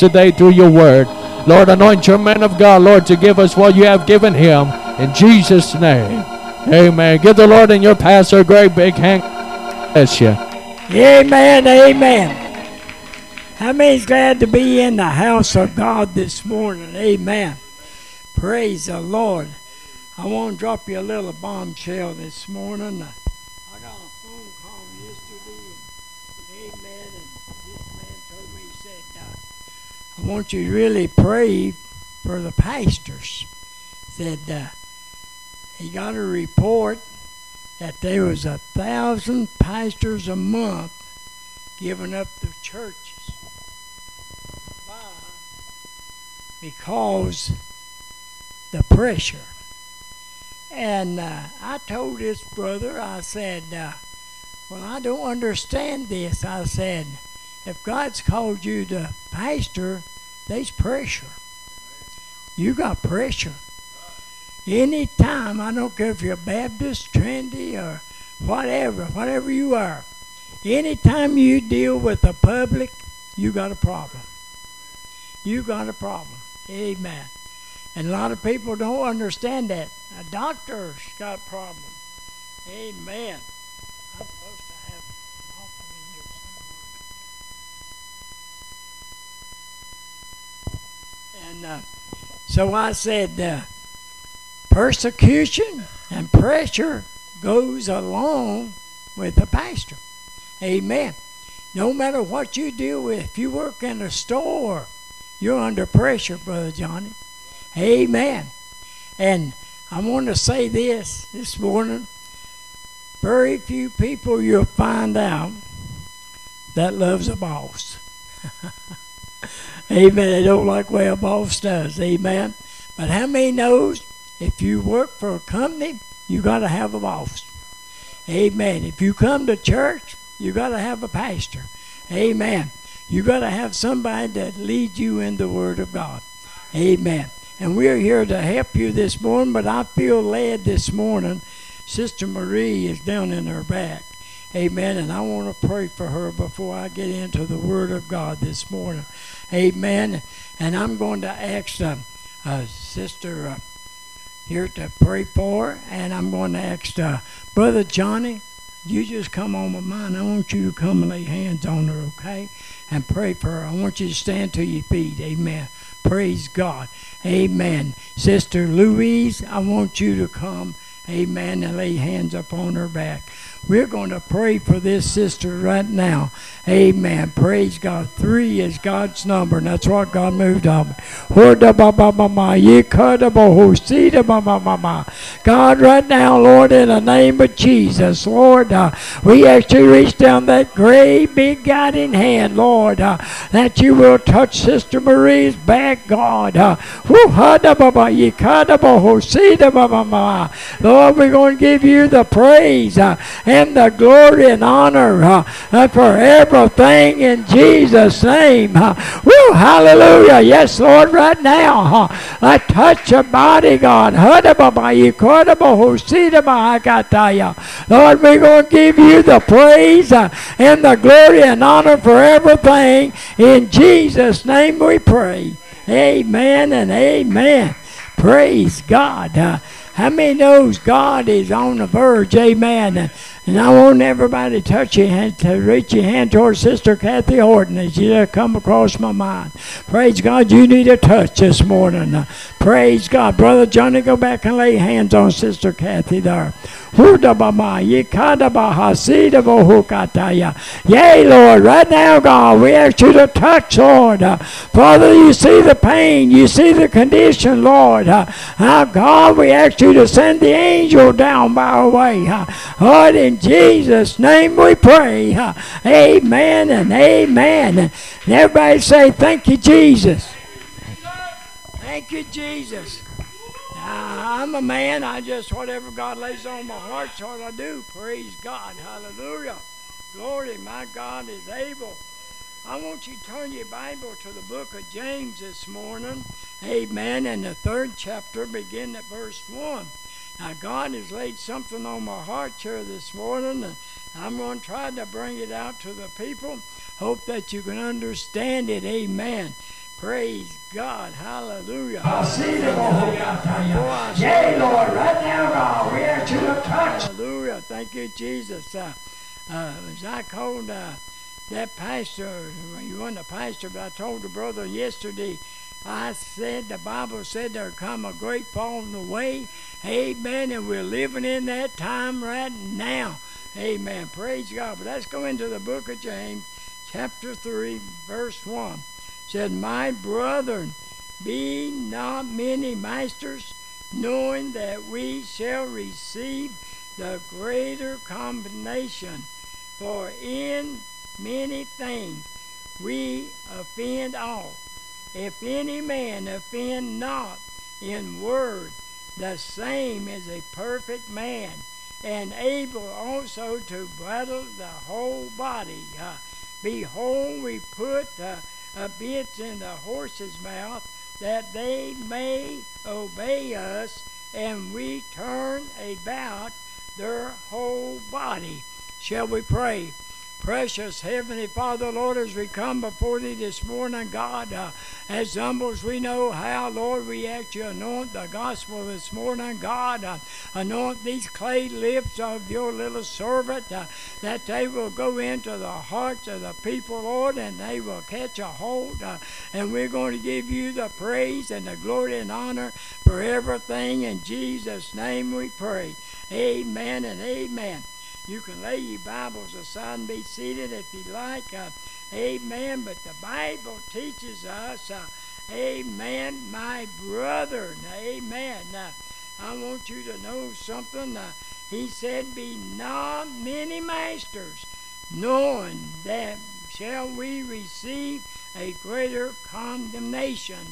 today through your word. Lord, anoint your man of God, Lord, to give us what you have given him. In Jesus' name. Amen. Give the Lord and your pastor a great big hand. Bless you. Amen. Amen. How many's glad to be in the house of God this morning? Amen. Praise the Lord. I want to drop you a little bombshell this morning. I got a phone call yesterday, and amen, and this man told me, he said, uh, I want you to really pray for the pastors. Said, uh, he got a report that there was a thousand pastors a month giving up the churches. Because the pressure. And uh, I told this brother, I said, uh, Well, I don't understand this. I said, If God's called you to pastor, there's pressure. You got pressure. Anytime, I don't care if you're Baptist, trendy, or whatever, whatever you are, anytime you deal with the public, you got a problem. You got a problem. Amen. And a lot of people don't understand that. A doctor's got a problem. Amen. I'm supposed to have an offering in here somewhere. And uh, so I said, uh, persecution and pressure goes along with the pastor. Amen. No matter what you deal with, if you work in a store, you're under pressure, Brother Johnny. Amen. And I want to say this this morning. Very few people you'll find out that loves a boss. Amen. They don't like what a boss does. Amen. But how many knows if you work for a company, you got to have a boss. Amen. If you come to church, you got to have a pastor. Amen. You got to have somebody that leads you in the Word of God. Amen. And we're here to help you this morning, but I feel led this morning. Sister Marie is down in her back. Amen. And I want to pray for her before I get into the Word of God this morning. Amen. And I'm going to ask uh, uh, Sister uh, here to pray for, and I'm going to ask uh, Brother Johnny. You just come on with mine. I want you to come and lay hands on her, okay? And pray for her. I want you to stand to your feet. Amen. Praise God. Amen. Sister Louise, I want you to come. Amen. And lay hands upon her back. We're going to pray for this sister right now. Amen. Praise God. Three is God's number, and that's what God moved on. God, right now, Lord, in the name of Jesus, Lord, uh, we actually reach down that great big guiding hand, Lord, uh, that you will touch Sister Marie's back, God. Uh, Lord, we're going to give you the praise. Uh, and the glory and honor uh, uh, for everything in Jesus' name. Uh, woo, hallelujah. Yes, Lord, right now. Uh, I touch your body, God. Lord, we're going to give you the praise uh, and the glory and honor for everything. In Jesus' name we pray. Amen and amen. Praise God. Uh, how many knows God is on the verge? Amen. And I want everybody to touch your hand, to reach your hand towards Sister Kathy Horton as you come across my mind. Praise God, you need a touch this morning. Praise God. Brother Johnny, go back and lay hands on Sister Kathy there. Yea, Lord, right now, God, we ask you to touch, Lord. Father, you see the pain, you see the condition, Lord. Uh, God, we ask you to send the angel down by our way. Lord, in Jesus' name we pray. Amen and amen. And everybody say, Thank you, Jesus. Thank you, Jesus. I'm a man. I just, whatever God lays on my heart, that's what I do. Praise God. Hallelujah. Glory, my God is able. I want you to turn your Bible to the book of James this morning. Amen. And the third chapter, begin at verse 1. Now, God has laid something on my heart here this morning, and I'm going to try to bring it out to the people. Hope that you can understand it. Amen. Praise God. Hallelujah. I see the Lord. Yea, Lord, right now, God, we you to touch. Hallelujah. Thank you, Jesus. Uh, uh, as I called uh, that pastor, you weren't a pastor, but I told the brother yesterday, I said the Bible said there come a great falling away. Amen. And we're living in that time right now. Amen. Praise God. But let's go into the book of James, chapter 3, verse 1. Said, My brethren, be not many masters, knowing that we shall receive the greater combination. For in many things we offend all. If any man offend not in word, the same is a perfect man, and able also to bridle the whole body. Uh, Behold, we put uh, a bit in the horse's mouth, that they may obey us, and we turn about their whole body. Shall we pray? Precious Heavenly Father, Lord, as we come before Thee this morning, God, uh, as humble as we know how, Lord, we ask You anoint the gospel this morning, God. Uh, anoint these clay lips of Your little servant, uh, that they will go into the hearts of the people, Lord, and they will catch a hold. Uh, and we're going to give You the praise and the glory and honor for everything. In Jesus' name we pray. Amen and amen. You can lay your Bibles aside and be seated if you like. Uh, amen. But the Bible teaches us, uh, amen, my brother. Amen. Uh, I want you to know something. Uh, he said, Be not many masters, knowing that shall we receive a greater condemnation.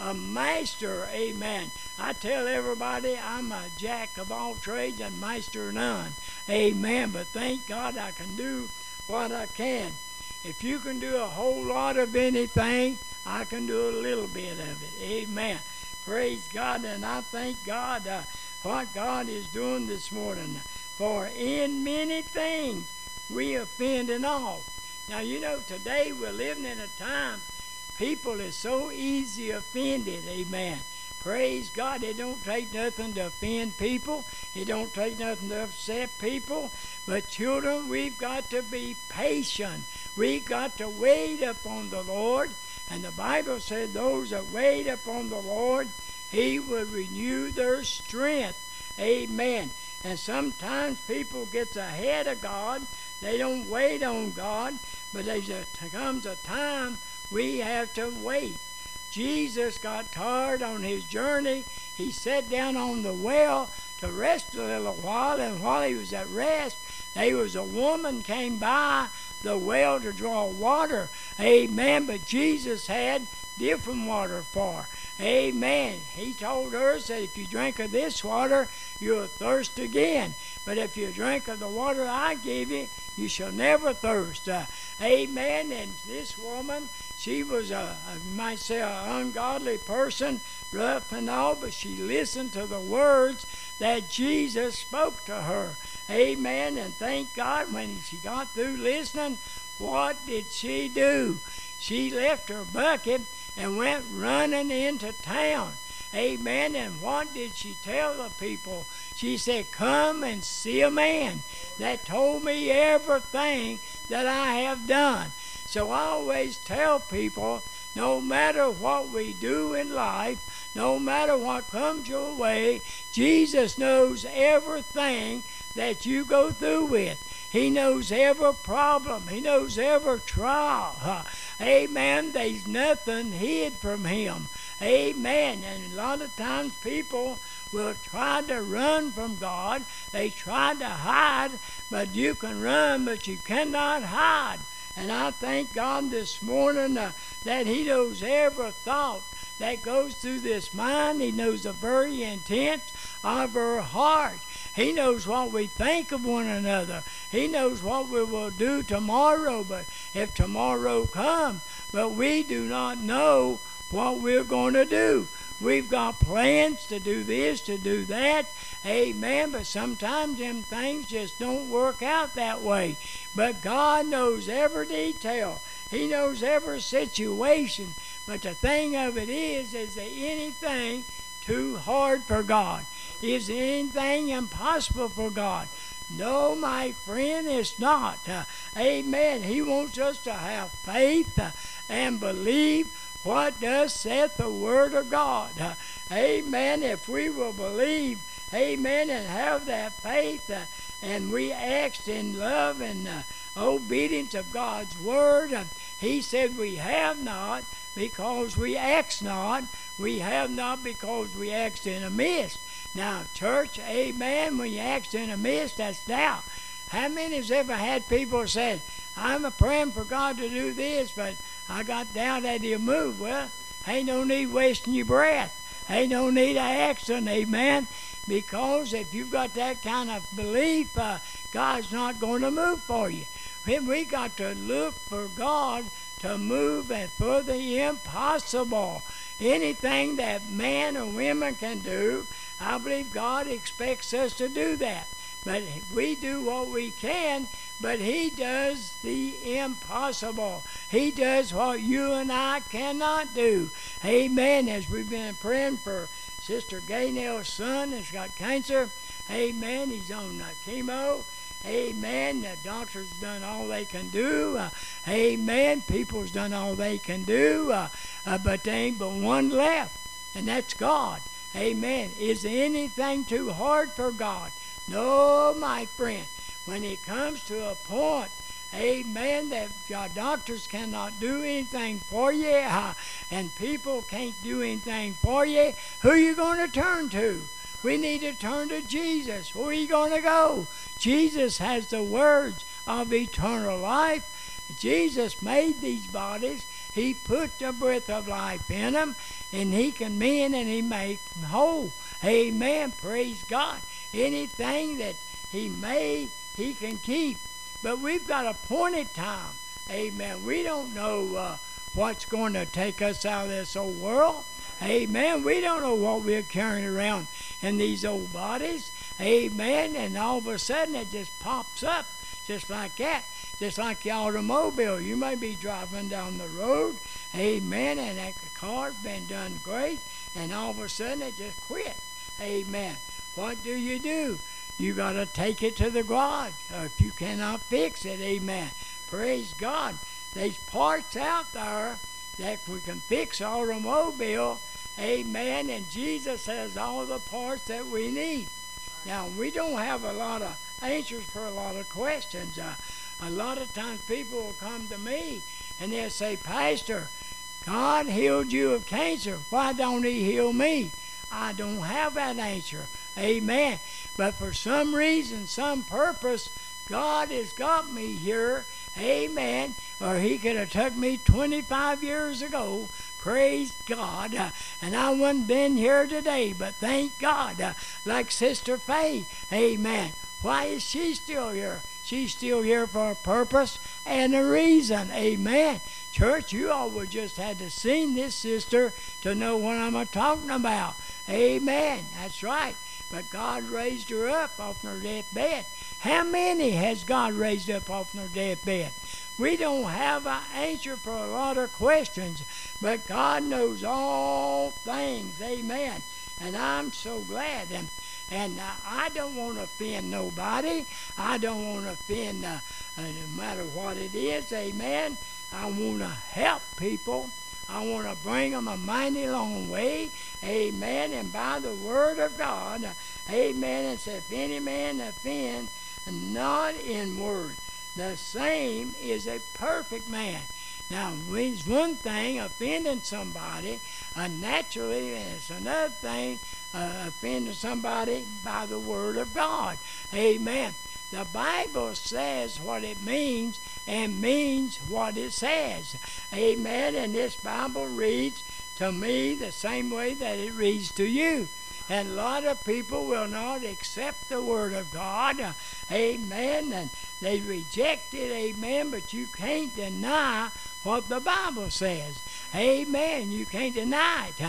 A master, amen. I tell everybody I'm a jack of all trades and master none. Amen. But thank God I can do what I can. If you can do a whole lot of anything, I can do a little bit of it. Amen. Praise God. And I thank God uh, what God is doing this morning. For in many things we offend and all. Now, you know, today we're living in a time people is so easy offended. Amen. Praise God. It don't take nothing to offend people. It don't take nothing to upset people. But children, we've got to be patient. We've got to wait upon the Lord. And the Bible said those that wait upon the Lord, He will renew their strength. Amen. And sometimes people get ahead of God. They don't wait on God. But there comes a time we have to wait. Jesus got tired on his journey. He sat down on the well to rest a little while, and while he was at rest, there was a woman came by the well to draw water. Amen. But Jesus had different water for. Amen. He told her that if you drink of this water, you'll thirst again. But if you drink of the water I give you, you shall never thirst. Uh, amen. And this woman, she was a, might say, an ungodly person, rough and all, but she listened to the words that Jesus spoke to her. Amen. And thank God when she got through listening, what did she do? She left her bucket and went running into town. Amen. And what did she tell the people? She said, Come and see a man that told me everything that I have done. So I always tell people no matter what we do in life, no matter what comes your way, Jesus knows everything that you go through with. He knows every problem. He knows every trial. Amen. There's nothing hid from him. Amen. And a lot of times people will try to run from God. They try to hide, but you can run, but you cannot hide. And I thank God this morning uh, that He knows every thought that goes through this mind. He knows the very intent of our heart. He knows what we think of one another. He knows what we will do tomorrow, but if tomorrow comes, but we do not know what we're going to do. We've got plans to do this, to do that. Amen. But sometimes them things just don't work out that way. But God knows every detail. He knows every situation. But the thing of it is, is there anything too hard for God? Is anything impossible for God? No, my friend, it's not. Uh, amen. He wants us to have faith uh, and believe what does saith the Word of God. Amen. If we will believe, amen, and have that faith, uh, and we act in love and uh, obedience of God's Word, uh, He said we have not because we act not. We have not because we act in a mist. Now, church, amen, when you act in a mist, that's doubt. How many has ever had people said, I'm a praying for God to do this, but I got down that he'll move? Well, ain't no need wasting your breath. Ain't no need of asking, amen. Because if you've got that kind of belief, uh, God's not going to move for you. Then we got to look for God to move and for the impossible. Anything that man or women can do, I believe God expects us to do that. But we do what we can, but He does the impossible. He does what you and I cannot do. Amen. As we've been praying for Sister Gaynell's son that's got cancer. Amen. He's on chemo. Amen. The doctors done all they can do. Uh, amen. People's done all they can do. Uh, uh, but there ain't but one left, and that's God. Amen. Is anything too hard for God? No, my friend. When it comes to a point, amen, that your doctors cannot do anything for you uh, and people can't do anything for you, who you going to turn to? We need to turn to Jesus. Where are you going to go? Jesus has the words of eternal life. Jesus made these bodies. He put the breath of life in them, and He can mend and He make whole. Amen. Praise God. Anything that He made, He can keep. But we've got appointed time. Amen. We don't know uh, what's going to take us out of this old world. Amen. We don't know what we're carrying around in these old bodies. Amen. And all of a sudden it just pops up just like that. Just like the automobile. You may be driving down the road. Amen. And that car's been done great. And all of a sudden it just quit. Amen. What do you do? You got to take it to the garage. If you cannot fix it, amen. Praise God. There's parts out there that we can fix automobile Amen. And Jesus has all the parts that we need. Now, we don't have a lot of answers for a lot of questions. Uh, a lot of times people will come to me and they'll say, Pastor, God healed you of cancer. Why don't He heal me? I don't have that answer. Amen. But for some reason, some purpose, God has got me here. Amen. Or He could have took me 25 years ago Praise God. And I wouldn't been here today, but thank God. Like Sister Faye. Amen. Why is she still here? She's still here for a purpose and a reason. Amen. Church, you all would just had to see this sister to know what I'm talking about. Amen. That's right. But God raised her up off her deathbed. How many has God raised up off their deathbed? We don't have an answer for a lot of questions, but God knows all things. Amen. And I'm so glad. And, and uh, I don't want to offend nobody. I don't want to offend uh, uh, no matter what it is. Amen. I want to help people. I want to bring them a mighty long way. Amen. And by the word of God, amen. And say, if any man offend, not in word the same is a perfect man. Now, it's one thing offending somebody unnaturally, and it's another thing uh, offending somebody by the Word of God. Amen. The Bible says what it means and means what it says. Amen. And this Bible reads to me the same way that it reads to you. And a lot of people will not accept the Word of God. Amen. And they reject it. Amen. But you can't deny what the Bible says. Amen. You can't deny it.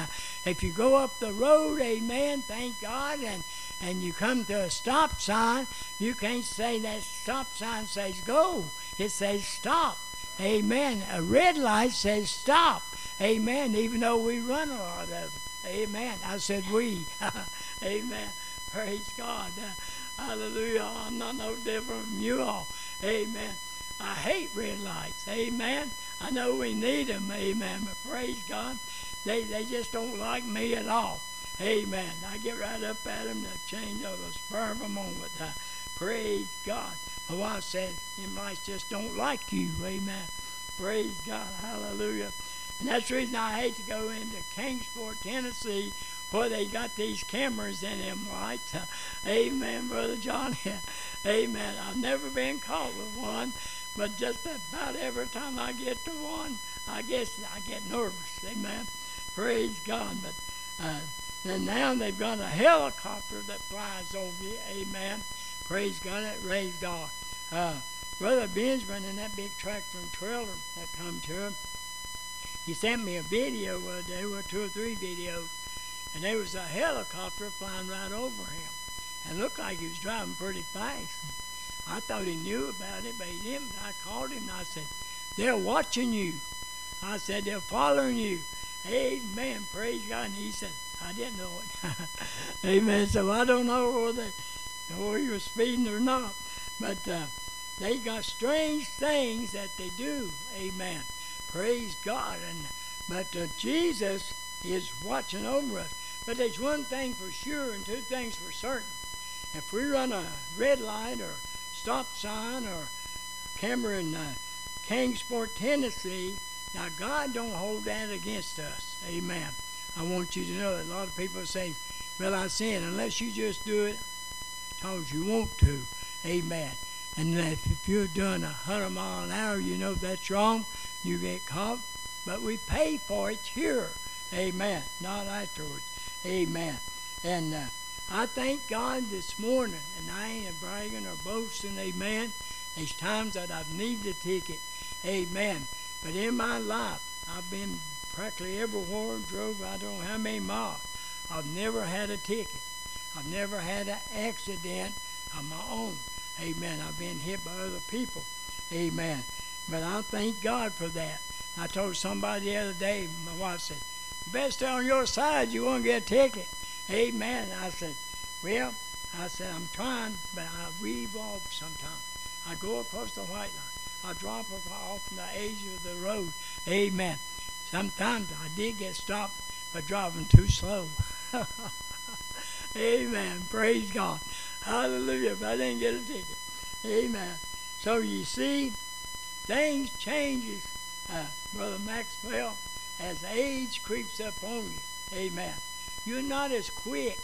If you go up the road, amen, thank God, and, and you come to a stop sign, you can't say that stop sign says go. It says stop. Amen. A red light says stop. Amen. Even though we run a lot of them. Amen. I said we. Amen. Praise God. Uh, hallelujah. I'm not no different from you all. Amen. I hate red lights. Amen. I know we need them. Amen. But praise God. They, they just don't like me at all. Amen. I get right up at them to change a spur of a moment. Uh, praise God. My wife said, them lights just don't like you. Amen. Praise God. Hallelujah. And that's the reason I hate to go into Kingsport, Tennessee, where they got these cameras in them lights. Amen, Brother Johnny. amen. I've never been caught with one, but just about every time I get to one, I guess I get nervous. Amen. Praise God. But uh, and now they've got a helicopter that flies over you. Amen. Praise God. That raised God. Uh, Brother Benjamin in that big tractor and trailer that come to him, he sent me a video one day, well, two or three videos, and there was a helicopter flying right over him. And looked like he was driving pretty fast. I thought he knew about it, but he didn't. I called him and I said, They're watching you. I said, They're following you. Amen. Praise God. And he said, I didn't know it. Amen. So I don't know whether, whether he was speeding or not. But uh, they got strange things that they do. Amen. Praise God. And but uh, Jesus is watching over us. But there's one thing for sure and two things for certain. If we run a red light or stop sign or camera in uh, Kingsport, Tennessee, now God don't hold that against us. Amen. I want you to know that a lot of people say, well, I sin unless you just do it because you want to. Amen. And if, you're doing a 100 mile an hour, you know that's wrong. You get caught. But we pay for it here. Amen. Not afterwards. Amen. And uh, I thank God this morning, and I ain't bragging or boasting. Amen. There's times that I've needed a ticket. Amen. But in my life, I've been practically everywhere, drove I don't know how many miles. I've never had a ticket. I've never had an accident of my own. Amen. I've been hit by other people. Amen. But I thank God for that. I told somebody the other day, my wife said, best on your side, you won't get a ticket. Amen. I said, Well, I said, I'm trying, but I weave off sometimes. I go across the white line. I drop off on the edge of the road. Amen. Sometimes I did get stopped for driving too slow. Amen. Praise God. Hallelujah. But I didn't get a ticket. Amen. So you see, things changes, uh, Brother Maxwell, as age creeps up on you. Amen. You're not as quick.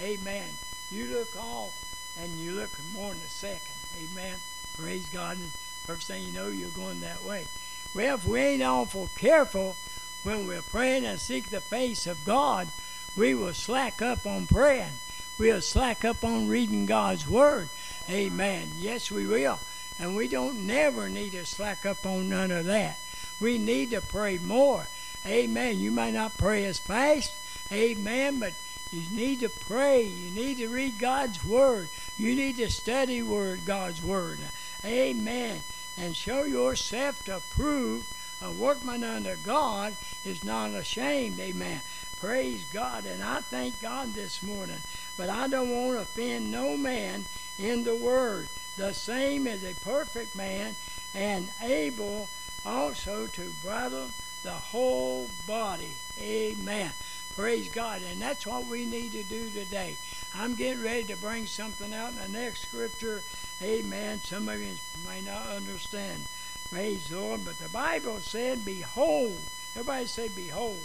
Amen. You look off and you look more in a second. Amen. Praise God. And first thing you know, you're going that way. Well, if we ain't awful careful when we're praying and seek the face of God, we will slack up on praying. We'll slack up on reading God's Word. Amen. Yes, we will. And we don't never need to slack up on none of that. We need to pray more. Amen. You might not pray as fast. Amen. But you need to pray. You need to read God's Word. You need to study Word, God's Word. Amen. And show yourself to prove a workman under God is not ashamed. Amen. Praise God. And I thank God this morning. But I don't want to offend no man in the Word. The same as a perfect man and able also to bridle the whole body. Amen. Praise God. And that's what we need to do today. I'm getting ready to bring something out in the next scripture. Amen. Some of you may not understand. Praise the Lord. But the Bible said, Behold. Everybody say, Behold.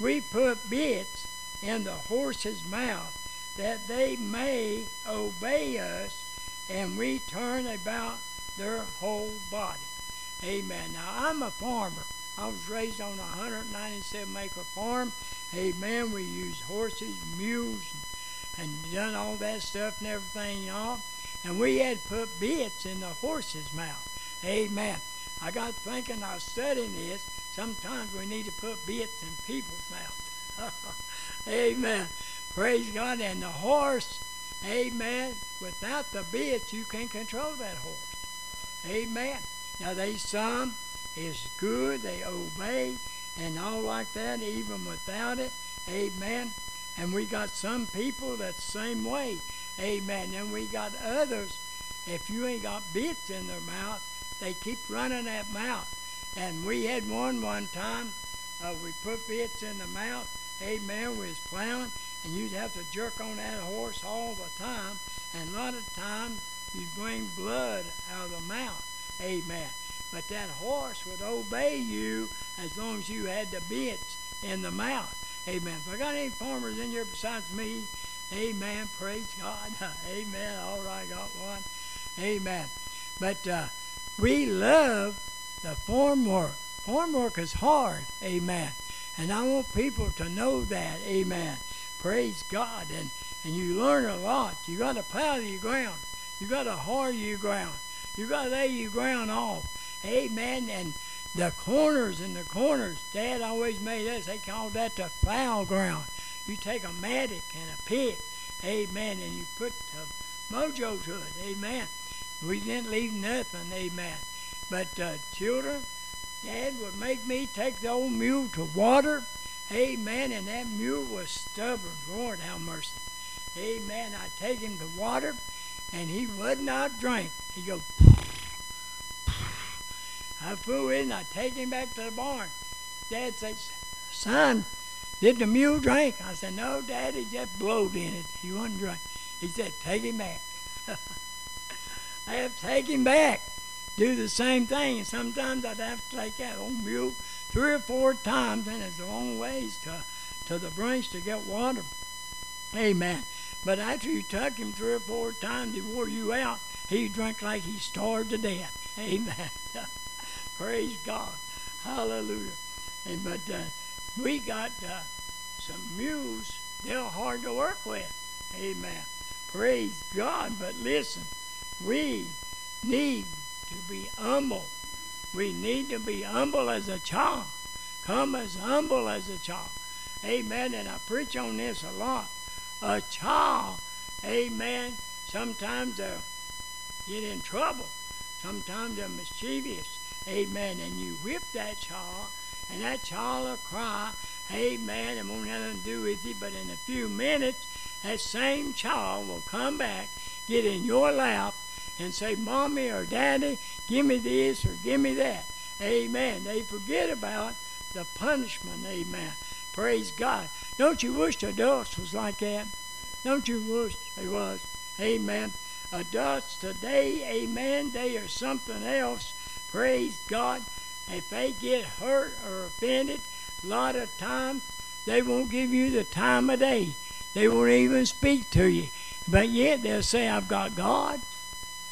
We put bits in the horse's mouth that they may obey us, and we turn about their whole body. Amen. Now, I'm a farmer. I was raised on a 197 acre farm. Amen. We used horses, mules, and, and done all that stuff and everything, y'all. And we had to put bits in the horse's mouth. Amen. I got thinking, I was studying this. Sometimes we need to put bits in people's mouths. Amen. Praise God. And the horse, amen, without the bits, you can't control that horse. Amen. Now they some is good, they obey and all like that, even without it. Amen. And we got some people that same way. Amen. And we got others, if you ain't got bits in their mouth, they keep running that mouth. And we had one one time, uh, we put bits in the mouth. Amen. We was plowing, and you'd have to jerk on that horse all the time. And a lot of times, you'd bring blood out of the mouth. Amen. But that horse would obey you as long as you had the bits in the mouth. Amen. If I got any farmers in here besides me, amen. Praise God. Amen. All right, I got one. Amen. But uh, we love the farm work. Farm work is hard. Amen. And I want people to know that. Amen. Praise God. And, and you learn a lot. You got to plow your ground. You got to hoe your ground. You got to lay your ground off. Amen. And the corners and the corners, Dad always made us, they called that the foul ground. You take a mattock and a pick, amen, and you put the mojo to it, amen. We didn't leave nothing, amen. But uh, children, Dad would make me take the old mule to water, amen, and that mule was stubborn. Lord, have mercy. Amen. I'd take him to water, and he would not drink. He'd go, I flew in, I take him back to the barn. Dad says, Son, did the mule drink? I said, No, Dad, he just blowed in it. He wouldn't drink. He said, Take him back. I have to take him back. Do the same thing. Sometimes I'd have to take that old mule three or four times, and it's a long ways to, to the branch to get water. Amen. But after you tuck him three or four times, he wore you out. He drank like he starved to death. Amen. Praise God. Hallelujah. And but uh, we got uh, some mules. They're hard to work with. Amen. Praise God. But listen, we need to be humble. We need to be humble as a child. Come as humble as a child. Amen. And I preach on this a lot. A child, amen, sometimes they'll get in trouble. Sometimes they're mischievous. Amen. And you whip that child, and that child will cry, Amen. It won't have nothing to do with you, but in a few minutes, that same child will come back, get in your lap, and say, Mommy or Daddy, give me this or give me that. Amen. They forget about the punishment. Amen. Praise God. Don't you wish adults was like that? Don't you wish they was? Amen. Adults today, amen, they are something else. Praise God. If they get hurt or offended, a lot of times they won't give you the time of day. They won't even speak to you. But yet they'll say, I've got God.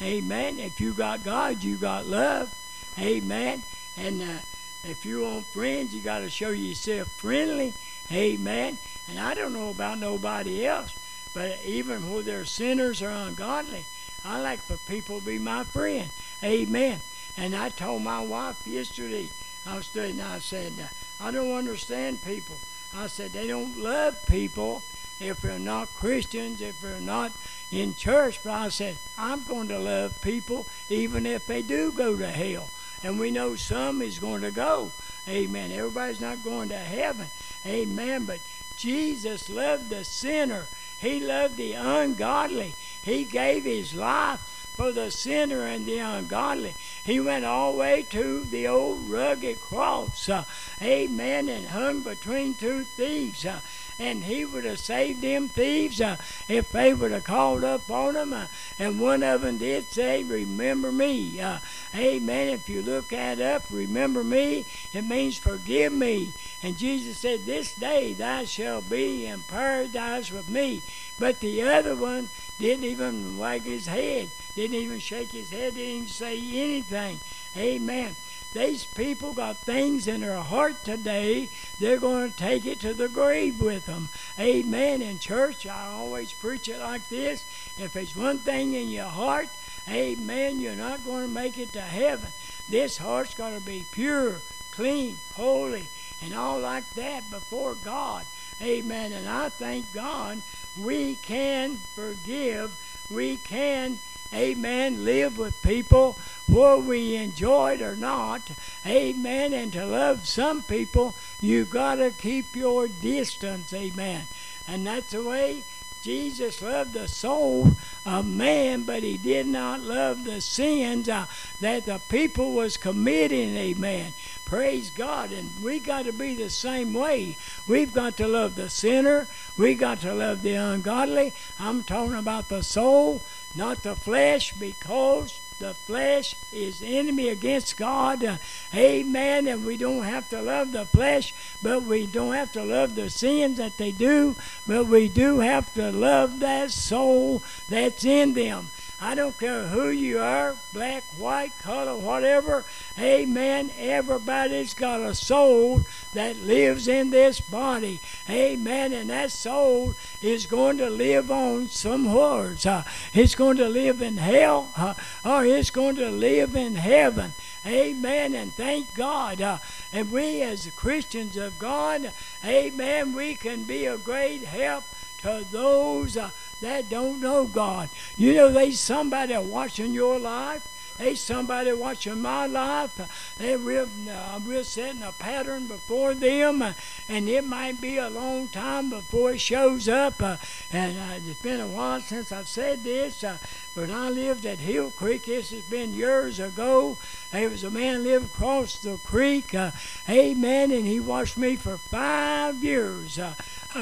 Amen. If you got God, you got love. Amen. And uh, if you want friends, you got to show yourself friendly. Amen. And I don't know about nobody else, but even when they're sinners or ungodly, I like for people to be my friend. Amen. And I told my wife yesterday, I was studying, I said, I don't understand people. I said, they don't love people if they're not Christians, if they're not in church. But I said, I'm going to love people even if they do go to hell. And we know some is going to go. Amen. Everybody's not going to heaven. Amen. But Jesus loved the sinner. He loved the ungodly. He gave his life for the sinner and the ungodly. He went all the way to the old rugged cross, uh, amen, and hung between two thieves. Uh, and he would have saved them thieves uh, if they would have called up on him. Uh, and one of them did say, Remember me. Uh, amen. If you look that up, remember me, it means forgive me. And Jesus said, This day thou shalt be in paradise with me. But the other one didn't even wag his head, didn't even shake his head, didn't even say anything. Amen. These people got things in their heart today. They're going to take it to the grave with them. Amen. In church, I always preach it like this. If it's one thing in your heart, amen, you're not going to make it to heaven. This heart's got to be pure, clean, holy, and all like that before God. Amen. And I thank God we can forgive. We can, amen, live with people whether we enjoy it or not, amen, and to love some people, you've got to keep your distance, amen. And that's the way Jesus loved the soul of man, but he did not love the sins uh, that the people was committing, amen. Praise God. And we got to be the same way. We've got to love the sinner. We got to love the ungodly. I'm talking about the soul, not the flesh, because the flesh is enemy against God. Uh, amen. And we don't have to love the flesh, but we don't have to love the sins that they do, but we do have to love that soul that's in them. I don't care who you are, black, white, color, whatever. Amen. Everybody's got a soul that lives in this body. Amen. And that soul is going to live on somewhere. Uh, it's going to live in hell uh, or it's going to live in heaven. Amen. And thank God. Uh, and we, as Christians of God, amen, we can be a great help to those. Uh, that don't know God. You know, there's somebody watching your life. There's somebody watching my life. They we're, uh, we're setting a pattern before them, uh, and it might be a long time before it shows up. Uh, and uh, it's been a while since I've said this, uh, but I lived at Hill Creek. This has been years ago. There was a man lived across the creek, uh, amen, and he watched me for five years.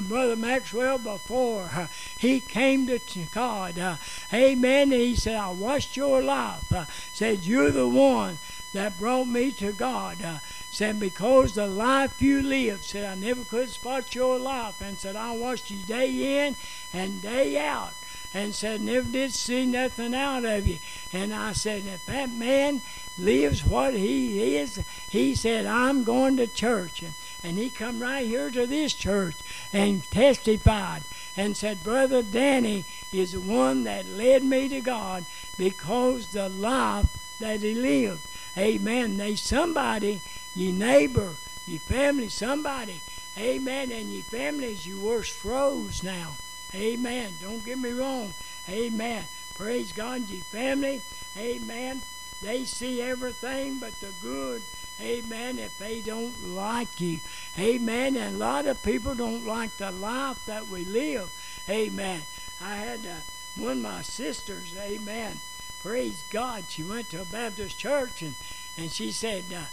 Brother Maxwell before uh, he came to God. Uh, amen. And he said, I watched your life. Uh, said, You're the one that brought me to God. Uh, said, Because the life you live, said, I never could spot your life. And said, I watched you day in and day out. And said, Never did see nothing out of you. And I said, If that man lives what he is, he said, I'm going to church. And and he come right here to this church and testified and said, Brother Dannie is the one that led me to God because the life that he lived. Amen. They somebody, your neighbor, your family, somebody. Amen. And your families, you worse froze now. Amen. Don't get me wrong. Amen. Praise. Your family. Amen. They see everything but the good Amen. If they don't like you. Amen. And a lot of people don't like the life that we live. Amen. I had uh, one of my sisters, amen. Praise God. She went to a Baptist church and, and she said, uh,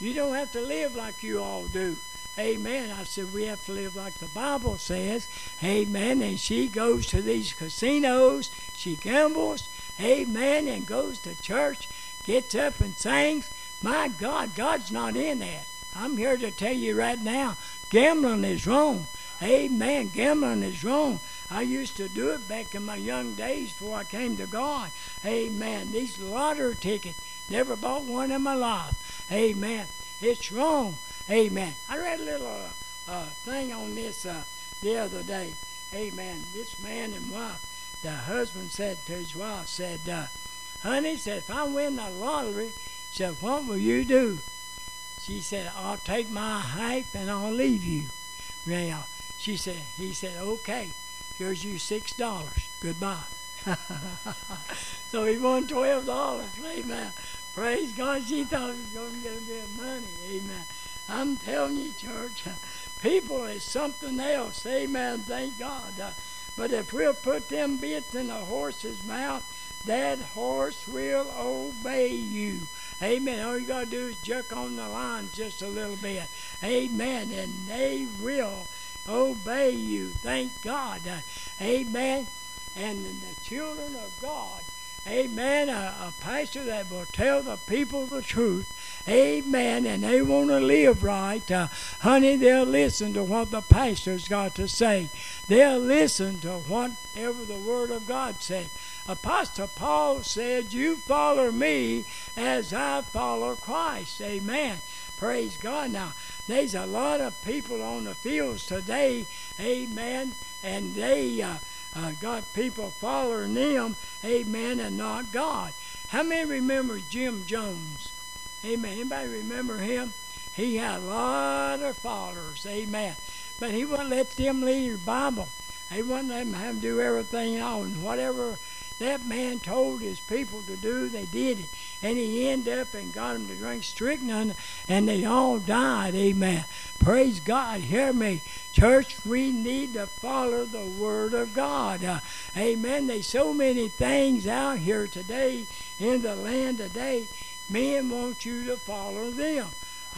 You don't have to live like you all do. Amen. I said, We have to live like the Bible says. Amen. And she goes to these casinos. She gambles. Amen. And goes to church, gets up and sings. My God, God's not in that. I'm here to tell you right now, gambling is wrong. Amen. Gambling is wrong. I used to do it back in my young days before I came to God. Amen. These lottery tickets, never bought one in my life. Amen. It's wrong. Amen. I read a little uh, uh, thing on this uh, the other day. Amen. This man and wife, the husband said to his wife, said, uh, honey, said, if I win the lottery, said, What will you do? She said, I'll take my hype and I'll leave you. Well, she said, he said, Okay, here's you six dollars. Goodbye. so he won twelve dollars. Amen. Praise God. She thought he was going to get a bit of money. Amen. I'm telling you, church, people is something else. Amen. Thank God. But if we'll put them bits in a horse's mouth, that horse will obey you. Amen. All you got to do is jerk on the line just a little bit. Amen. And they will obey you. Thank God. Uh, amen. And the children of God. Amen. A, a pastor that will tell the people the truth. Amen. And they want to live right. Uh, honey, they'll listen to what the pastor's got to say. They'll listen to whatever the Word of God said. Apostle Paul said, You follow me as I follow Christ. Amen. Praise God. Now, there's a lot of people on the fields today, amen, and they uh, uh, got people following them, amen, and not God. How many remember Jim Jones? Amen. Anybody remember him? He had a lot of followers, amen. But he wouldn't let them lead the Bible. He wouldn't let them have do everything on whatever that man told his people to do, they did it. And he ended up and got them to drink strychnine, and they all died. Amen. Praise God. Hear me. Church, we need to follow the Word of God. Uh, amen. There's so many things out here today in the land today. Men want you to follow them.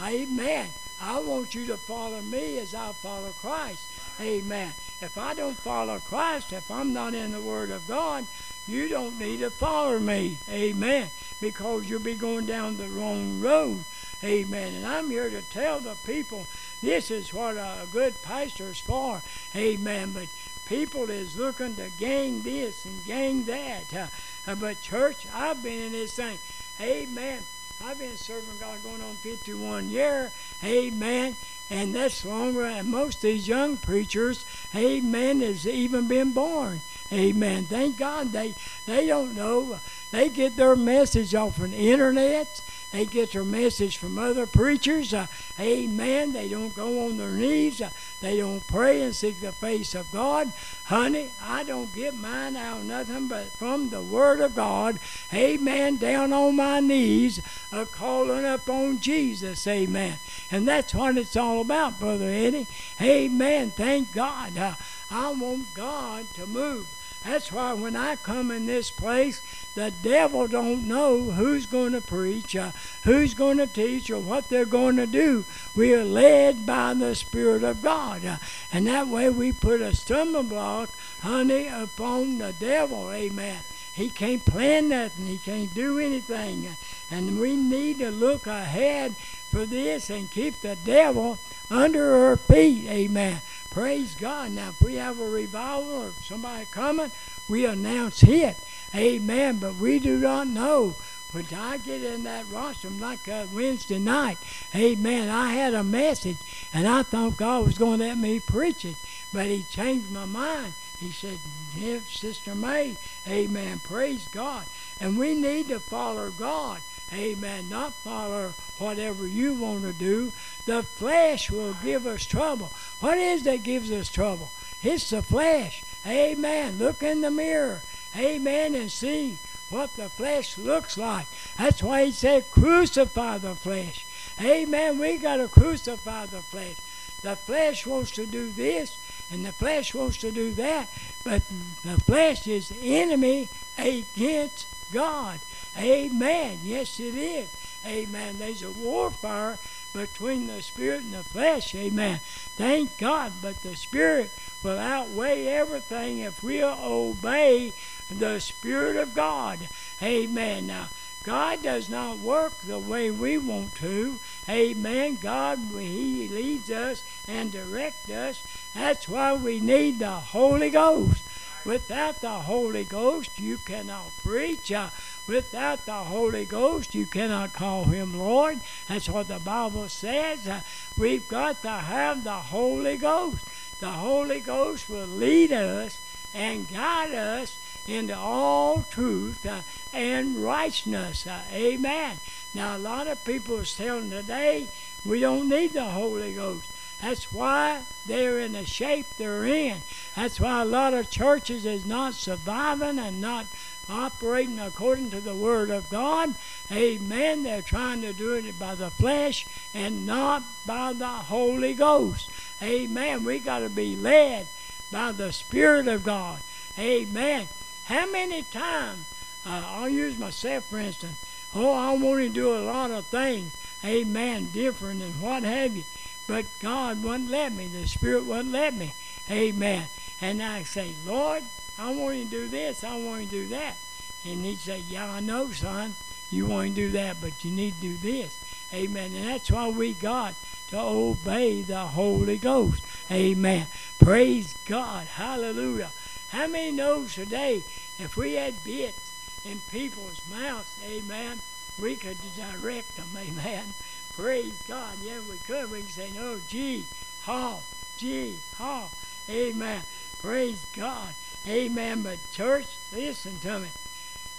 Amen. I want you to follow me as I follow Christ. Amen. If I don't follow Christ, if I'm not in the Word of God, you don't need to follow me. Amen. Because you'll be going down the wrong road. Amen. And I'm here to tell the people this is what a good pastor is for. Amen. But people is looking to gain this and gain that. Uh, uh, but church, I've been in this thing. Amen. I've been serving God going on 51 years. Amen. And that's longer than most of these young preachers, amen, has even been born. Amen. Thank God they they don't know. They get their message off the internet. They get their message from other preachers. Uh, amen. They don't go on their knees. Uh, they don't pray and seek the face of God. Honey, I don't get mine out nothing but from the Word of God. Amen. Down on my knees, uh, calling upon Jesus. Amen. And that's what it's all about, Brother Eddie. Amen. Thank God. Uh, I want God to move. That's why when I come in this place, the devil don't know who's going to preach, uh, who's going to teach, or what they're going to do. We are led by the Spirit of God. And that way we put a stumbling block, honey, upon the devil. Amen. He can't plan nothing. He can't do anything. And we need to look ahead for this and keep the devil under our feet. Amen. Praise God. Now, if we have a revival or somebody coming, we announce it. Amen. But we do not know. But I get in that rostrum like uh, Wednesday night. Amen. I had a message, and I thought God was going to let me preach it. But He changed my mind. He said, Give Sister May. Amen. Praise God. And we need to follow God. Amen. Not follow whatever you want to do. The flesh will give us trouble. What is that gives us trouble? It's the flesh. Amen. Look in the mirror. Amen. And see what the flesh looks like. That's why he said, crucify the flesh. Amen. We got to crucify the flesh. The flesh wants to do this, and the flesh wants to do that, but the flesh is enemy against God. Amen. Yes, it is. Amen. There's a warfare between the spirit and the flesh. Amen. Thank God. But the spirit will outweigh everything if we obey the Spirit of God. Amen. Now, God does not work the way we want to. Amen. God, He leads us and directs us. That's why we need the Holy Ghost. Without the Holy Ghost, you cannot preach. Uh, without the Holy Ghost, you cannot call Him Lord. That's what the Bible says. Uh, we've got to have the Holy Ghost. The Holy Ghost will lead us and guide us into all truth uh, and righteousness. Uh, amen. Now, a lot of people telling today we don't need the Holy Ghost. That's why they're in the shape they're in. That's why a lot of churches is not surviving and not operating according to the Word of God. Amen. They're trying to do it by the flesh and not by the Holy Ghost. Amen. We got to be led by the Spirit of God. Amen. How many times, uh, I'll use myself for instance, oh, I want to do a lot of things. Amen. Different and what have you. But God wouldn't let me. The Spirit wouldn't let me. Amen. And I say, Lord, I want you to do this. I want you to do that. And he'd say, Yeah, I know, son. You want to do that, but you need to do this. Amen. And that's why we got to obey the Holy Ghost. Amen. Praise God. Hallelujah. How many knows today if we had bits in people's mouths, amen, we could direct them, amen. Praise God. Yeah, we could. We could say, no, gee, haw, gee, haw. Amen. Praise God. Amen. But church, listen to me.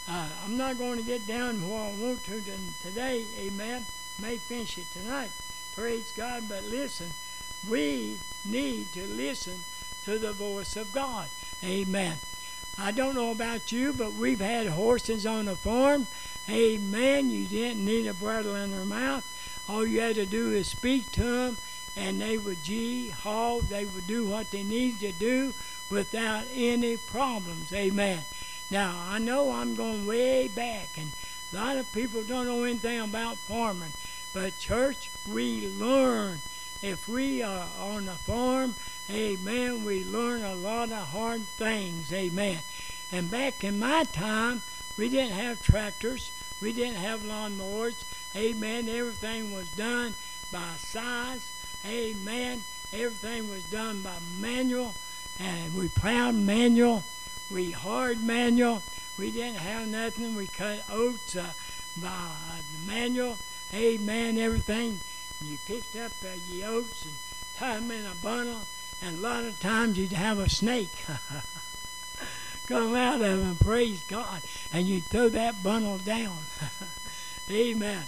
Uh, I'm not going to get down where I want to today. Amen. May finish it tonight. Praise God. But listen, we need to listen to the voice of God. Amen. I don't know about you, but we've had horses on the farm. Amen. You didn't need a bridle in their mouth. All you had to do is speak to them, and they would gee, haw, they would do what they needed to do without any problems. Amen. Now, I know I'm going way back, and a lot of people don't know anything about farming, but church, we learn. If we are on the farm, amen, we learn a lot of hard things. Amen. And back in my time, we didn't have tractors, we didn't have lawnmowers. Amen. Everything was done by size. Amen. Everything was done by manual, and we plowed manual. We hard manual. We didn't have nothing. We cut oats uh, by uh, manual. Amen. Everything. You picked up uh, the oats and tied them in a bundle, and a lot of times you'd have a snake come out of them. Praise God. And you'd throw that bundle down. Amen.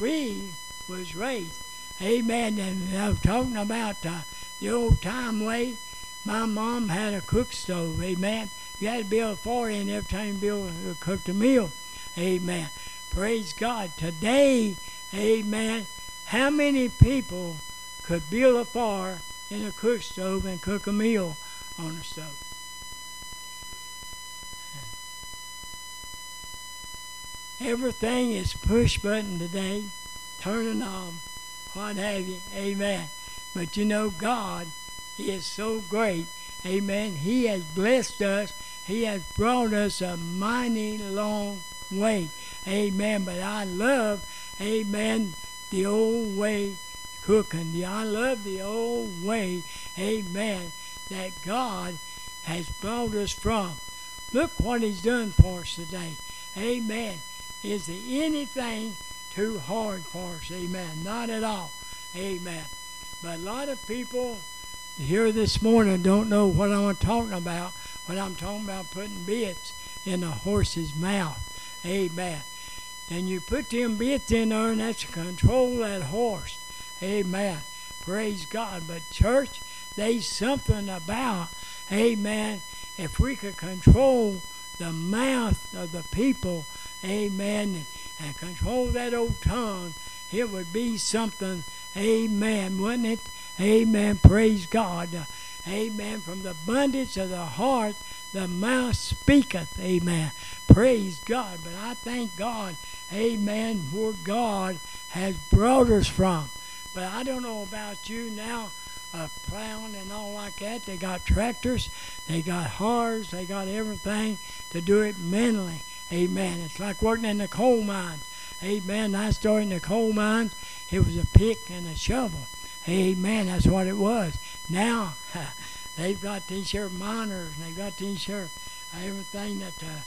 We was raised. Amen. And I'm talking about uh, the old time way. My mom had a cook stove. Amen. You had to build a fire in every time you build, uh, cooked a meal. Amen. Praise God. Today, amen, how many people could build a fire in a cook stove and cook a meal on a stove? Everything is push button today, turn knob, what have you. Amen. But you know, God is so great. Amen. He has blessed us. He has brought us a mighty long way. Amen. But I love, amen, the old way cooking. I love the old way, amen, that God has brought us from. Look what He's done for us today. Amen. Is there anything too hard for us? Amen. Not at all. Amen. But a lot of people here this morning don't know what I'm talking about when I'm talking about putting bits in a horse's mouth. Amen. And you put them bits in there, and that's to control that horse. Amen. Praise God. But church, there's something about, amen, if we could control the mouth of the people amen, and control that old tongue, it would be something, amen, wouldn't it? Amen, praise God. Amen, from the abundance of the heart, the mouth speaketh, amen. Praise God. But I thank God, amen, where God has brought us from. But I don't know about you now, uh, plowing and all like that. They got tractors, they got hars. they got everything to do it mentally. Amen. It's like working in the coal mine. Amen. I started in the coal mine. It was a pick and a shovel. Amen. That's what it was. Now they've got these here miners and they've got these here everything that uh,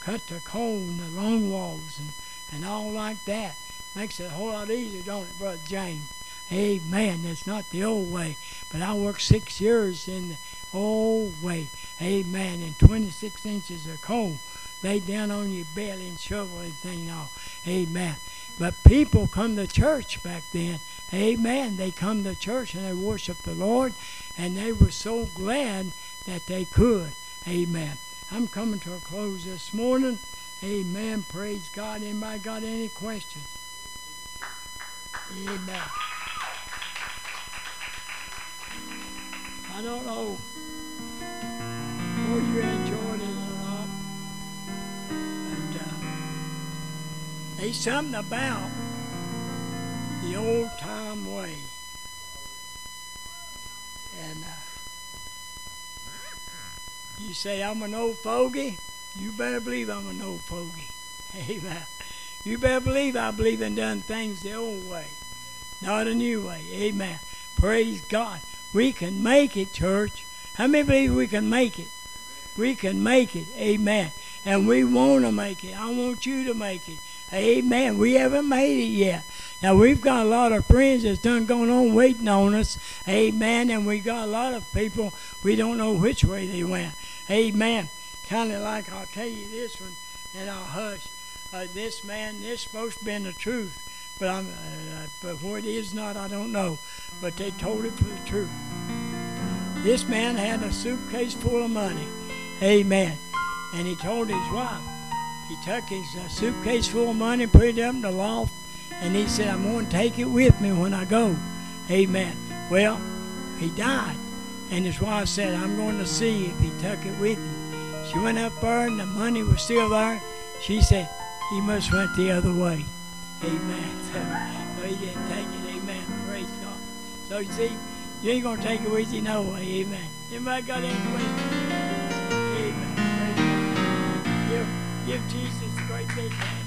cut the coal and the long walls and, and all like that. Makes it a whole lot easier, don't it, Brother James? Amen. That's not the old way. But I worked six years in the old way. Amen. And 26 inches of coal lay down on your belly and shovel everything off. Amen. But people come to church back then. Amen. They come to church and they worship the Lord, and they were so glad that they could. Amen. I'm coming to a close this morning. Amen. Praise God. Anybody got any questions? Amen. I don't know where you enjoyed There's something about the old time way. And uh, you say, I'm an old fogey. You better believe I'm an old fogey. Amen. You better believe I believe in done things the old way, not a new way. Amen. Praise God. We can make it, church. How many believe we can make it? We can make it. Amen. And we want to make it. I want you to make it. Amen. We haven't made it yet. Now we've got a lot of friends that's done going on waiting on us. Amen. And we got a lot of people we don't know which way they went. Amen. Kind of like I'll tell you this one, and I'll hush. Uh, this man, this supposed to be the truth, but I'm, uh, but where it is not, I don't know. But they told it for the truth. This man had a suitcase full of money. Amen. and he told his wife. He took his uh, suitcase full of money, put it up in the loft, and he said, I'm going to take it with me when I go. Amen. Well, he died. And his wife said, I'm going to see if he took it with him. She went up there and the money was still there. She said, he must went the other way. Amen. So, so he didn't take it. Amen. Praise God. So you see, you ain't going to take it with you no way. Amen. Anybody got any questions? Give Jesus a great big hand.